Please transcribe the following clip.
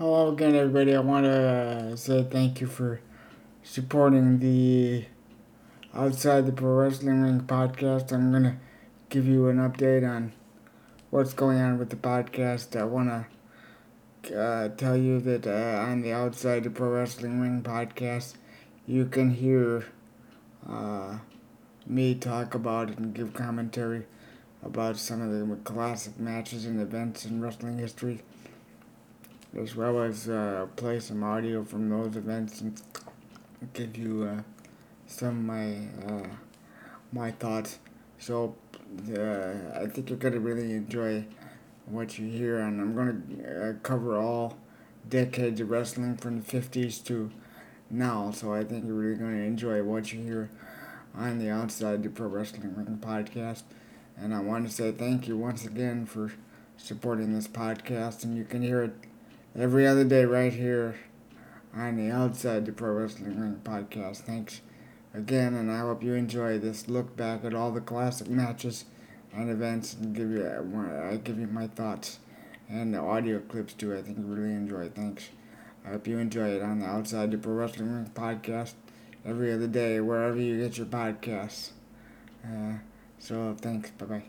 Hello again, everybody. I want to say thank you for supporting the Outside the Pro Wrestling Ring podcast. I'm going to give you an update on what's going on with the podcast. I want to uh, tell you that uh, on the Outside the Pro Wrestling Ring podcast, you can hear uh, me talk about and give commentary about some of the classic matches and events in wrestling history as well as uh, play some audio from those events and give you uh, some my uh, my thoughts. So uh, I think you're gonna really enjoy what you hear, and I'm gonna uh, cover all decades of wrestling from the '50s to now. So I think you're really gonna enjoy what you hear on the Outside the Pro Wrestling Ring podcast. And I want to say thank you once again for supporting this podcast, and you can hear it every other day right here on the Outside the Pro Wrestling Ring podcast. Thanks again, and I hope you enjoy this look back at all the classic matches and events, and give you I give you my thoughts and the audio clips too. I think you really enjoy. It. Thanks. I hope you enjoy it on the Outside the Pro Wrestling Ring podcast every other day, wherever you get your podcasts. Uh, so thanks. Bye bye.